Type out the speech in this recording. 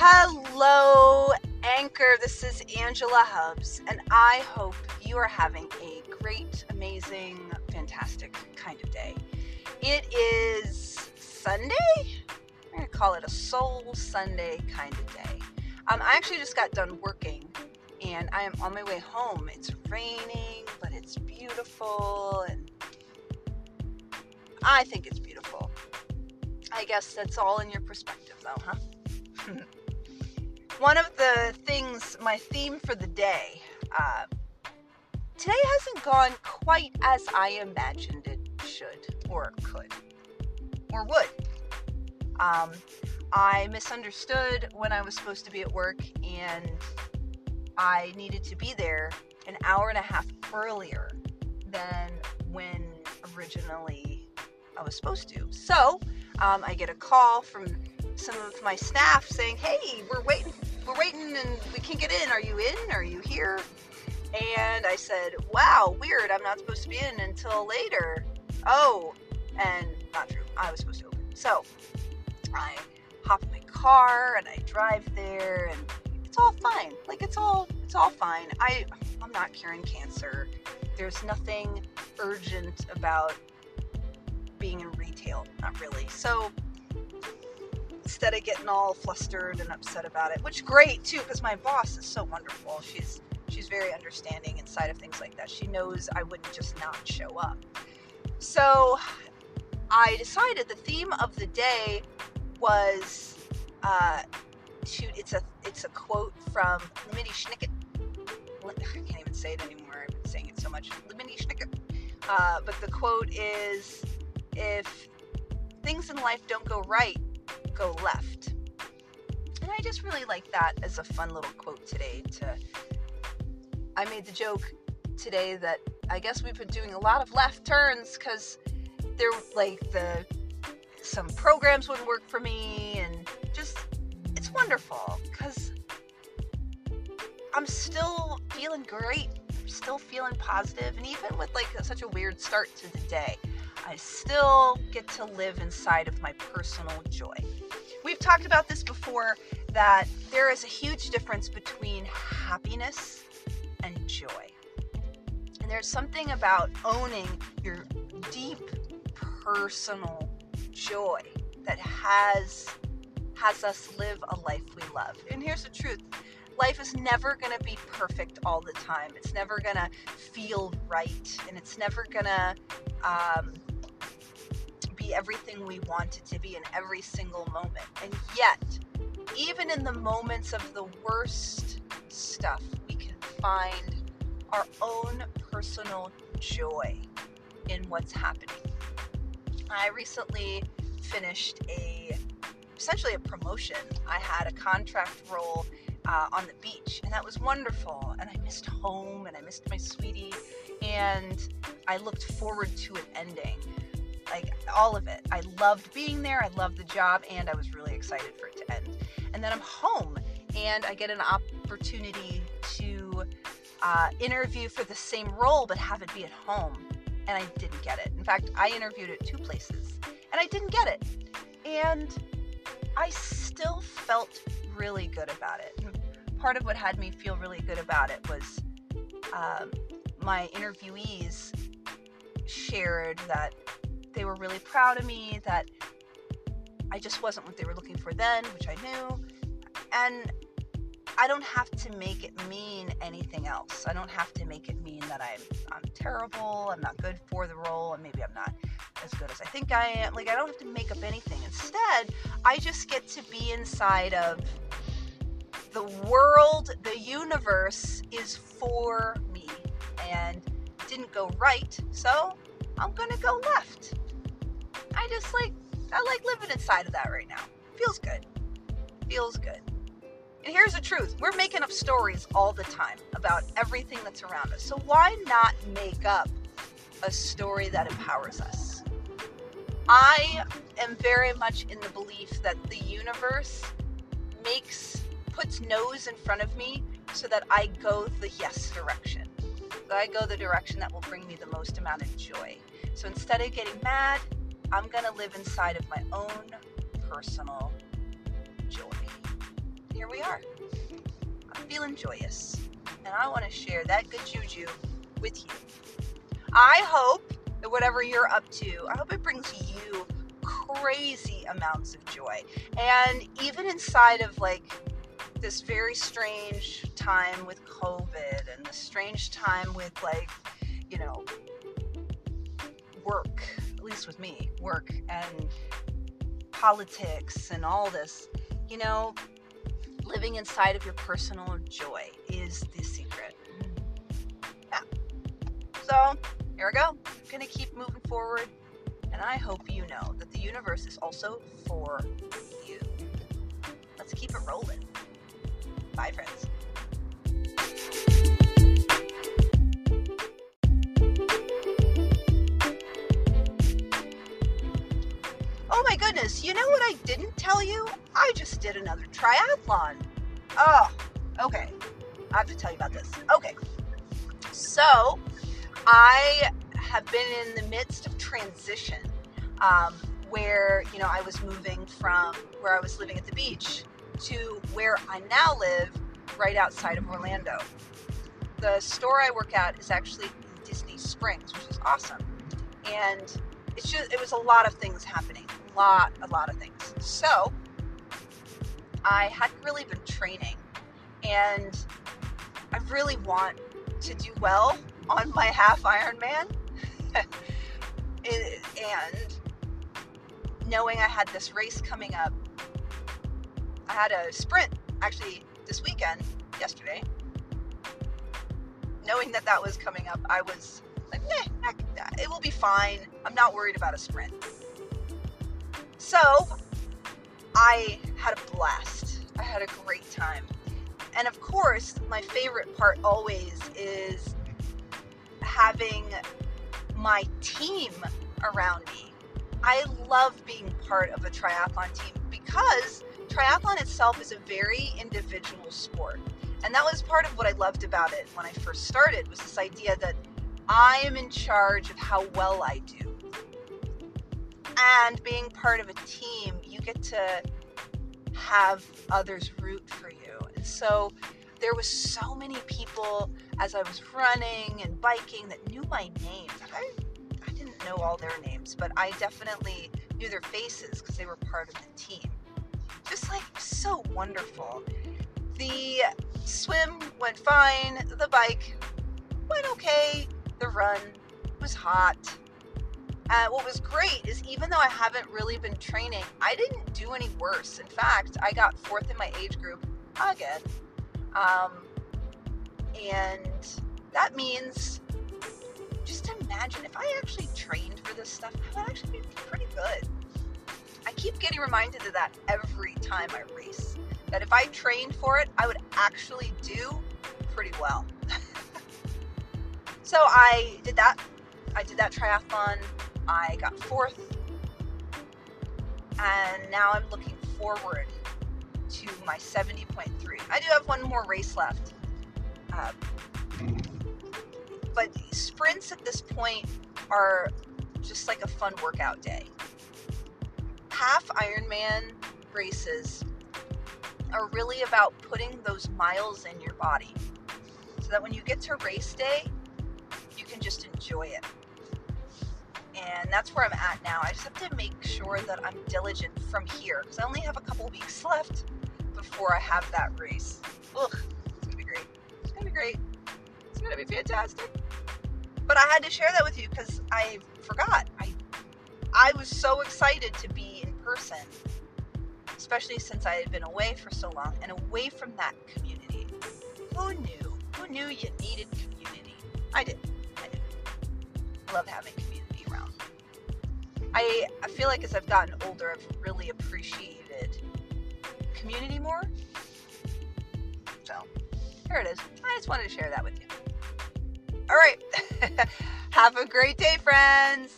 Hello, Anchor. This is Angela Hubs, and I hope you are having a great, amazing, fantastic kind of day. It is Sunday. I'm going to call it a Soul Sunday kind of day. Um, I actually just got done working, and I am on my way home. It's raining, but it's beautiful, and I think it's beautiful. I guess that's all in your perspective, though, huh? One of the things, my theme for the day, uh, today hasn't gone quite as I imagined it should, or could, or would. Um, I misunderstood when I was supposed to be at work, and I needed to be there an hour and a half earlier than when originally I was supposed to. So, um, I get a call from some of my staff saying, "Hey, we're waiting, we're waiting, and we can't get in. Are you in? Are you here?" And I said, "Wow, weird. I'm not supposed to be in until later." Oh, and not true. I was supposed to open. So I hop in my car and I drive there, and it's all fine. Like it's all it's all fine. I I'm not curing cancer. There's nothing urgent about being in retail, not really. So instead of getting all flustered and upset about it, which great too, because my boss is so wonderful. She's she's very understanding inside of things like that. She knows I wouldn't just not show up. So I decided the theme of the day was uh, shoot, it's a it's a quote from Lemony Snicket. I can't even say it anymore. I've been saying it so much. Lemony Snicket. Uh, but the quote is if things in life don't go right, go left. And I just really like that as a fun little quote today to I made the joke today that I guess we've been doing a lot of left turns cuz they're like the some programs wouldn't work for me and just it's wonderful cuz I'm still feeling great. Still feeling positive and even with like such a weird start to the day, I still get to live inside of my personal joy. We've talked about this before that there is a huge difference between happiness and joy. And there's something about owning your deep personal joy that has has us live a life we love. And here's the truth. Life is never going to be perfect all the time. It's never going to feel right and it's never going to um, everything we want it to be in every single moment. And yet, even in the moments of the worst stuff, we can find our own personal joy in what's happening. I recently finished a essentially a promotion. I had a contract role uh, on the beach, and that was wonderful. And I missed home, and I missed my sweetie, and I looked forward to it ending. Like all of it. I loved being there, I loved the job, and I was really excited for it to end. And then I'm home, and I get an opportunity to uh, interview for the same role, but have it be at home. And I didn't get it. In fact, I interviewed at two places, and I didn't get it. And I still felt really good about it. Part of what had me feel really good about it was um, my interviewees shared that they were really proud of me, that I just wasn't what they were looking for then, which I knew. And I don't have to make it mean anything else. I don't have to make it mean that I'm I'm terrible, I'm not good for the role, and maybe I'm not as good as I think I am. Like I don't have to make up anything. Instead, I just get to be inside of the world, the universe is for me and didn't go right, so I'm gonna go left. I just like I like living inside of that right now. Feels good. Feels good. And here's the truth we're making up stories all the time about everything that's around us. So why not make up a story that empowers us? I am very much in the belief that the universe makes, puts no's in front of me so that I go the yes direction. That I go the direction that will bring me the most amount of joy. So instead of getting mad, I'm going to live inside of my own personal joy. here we are. I'm feeling joyous, and I want to share that good juju with you. I hope that whatever you're up to, I hope it brings you crazy amounts of joy. And even inside of like this very strange time with COVID and the strange time with like, you know, work, least with me, work and politics and all this, you know, living inside of your personal joy is the secret. Yeah. So, here we go. I'm to keep moving forward, and I hope you know that the universe is also for you. Let's keep it rolling. Bye, friends. Triathlon. Oh, okay. I have to tell you about this. Okay. So, I have been in the midst of transition um, where, you know, I was moving from where I was living at the beach to where I now live right outside of Orlando. The store I work at is actually Disney Springs, which is awesome. And it's just, it was a lot of things happening. A lot, a lot of things. So, I hadn't really been training. And I really want to do well on my half Ironman. and knowing I had this race coming up, I had a sprint actually this weekend, yesterday. Knowing that that was coming up, I was like, nah, it will be fine. I'm not worried about a sprint. So I had a blast. I had a great time. And of course, my favorite part always is having my team around me. I love being part of a triathlon team because triathlon itself is a very individual sport. And that was part of what I loved about it when I first started was this idea that I am in charge of how well I do. And being part of a team, you get to have others root for you. And so there was so many people as I was running and biking that knew my name. I, I didn't know all their names, but I definitely knew their faces because they were part of the team. Just like so wonderful. The swim went fine, the bike went okay, the run was hot. Uh, what was great is even though I haven't really been training, I didn't do any worse. In fact, I got fourth in my age group again. Um, and that means just imagine if I actually trained for this stuff, I would actually be pretty good. I keep getting reminded of that every time I race. That if I trained for it, I would actually do pretty well. so I did that. I did that triathlon. I got fourth. And now I'm looking forward to my 70.3. I do have one more race left. Um, but sprints at this point are just like a fun workout day. Half Ironman races are really about putting those miles in your body so that when you get to race day, you can just enjoy it. And that's where I'm at now. I just have to make sure that I'm diligent from here because I only have a couple weeks left before I have that race. Ugh, it's gonna be great. It's gonna be great. It's gonna be fantastic. But I had to share that with you because I forgot. I I was so excited to be in person, especially since I had been away for so long and away from that community. Who knew? Who knew you needed community? I did. I did. Love having community. I I feel like as I've gotten older, I've really appreciated community more. So, here it is. I just wanted to share that with you. All right. Have a great day, friends.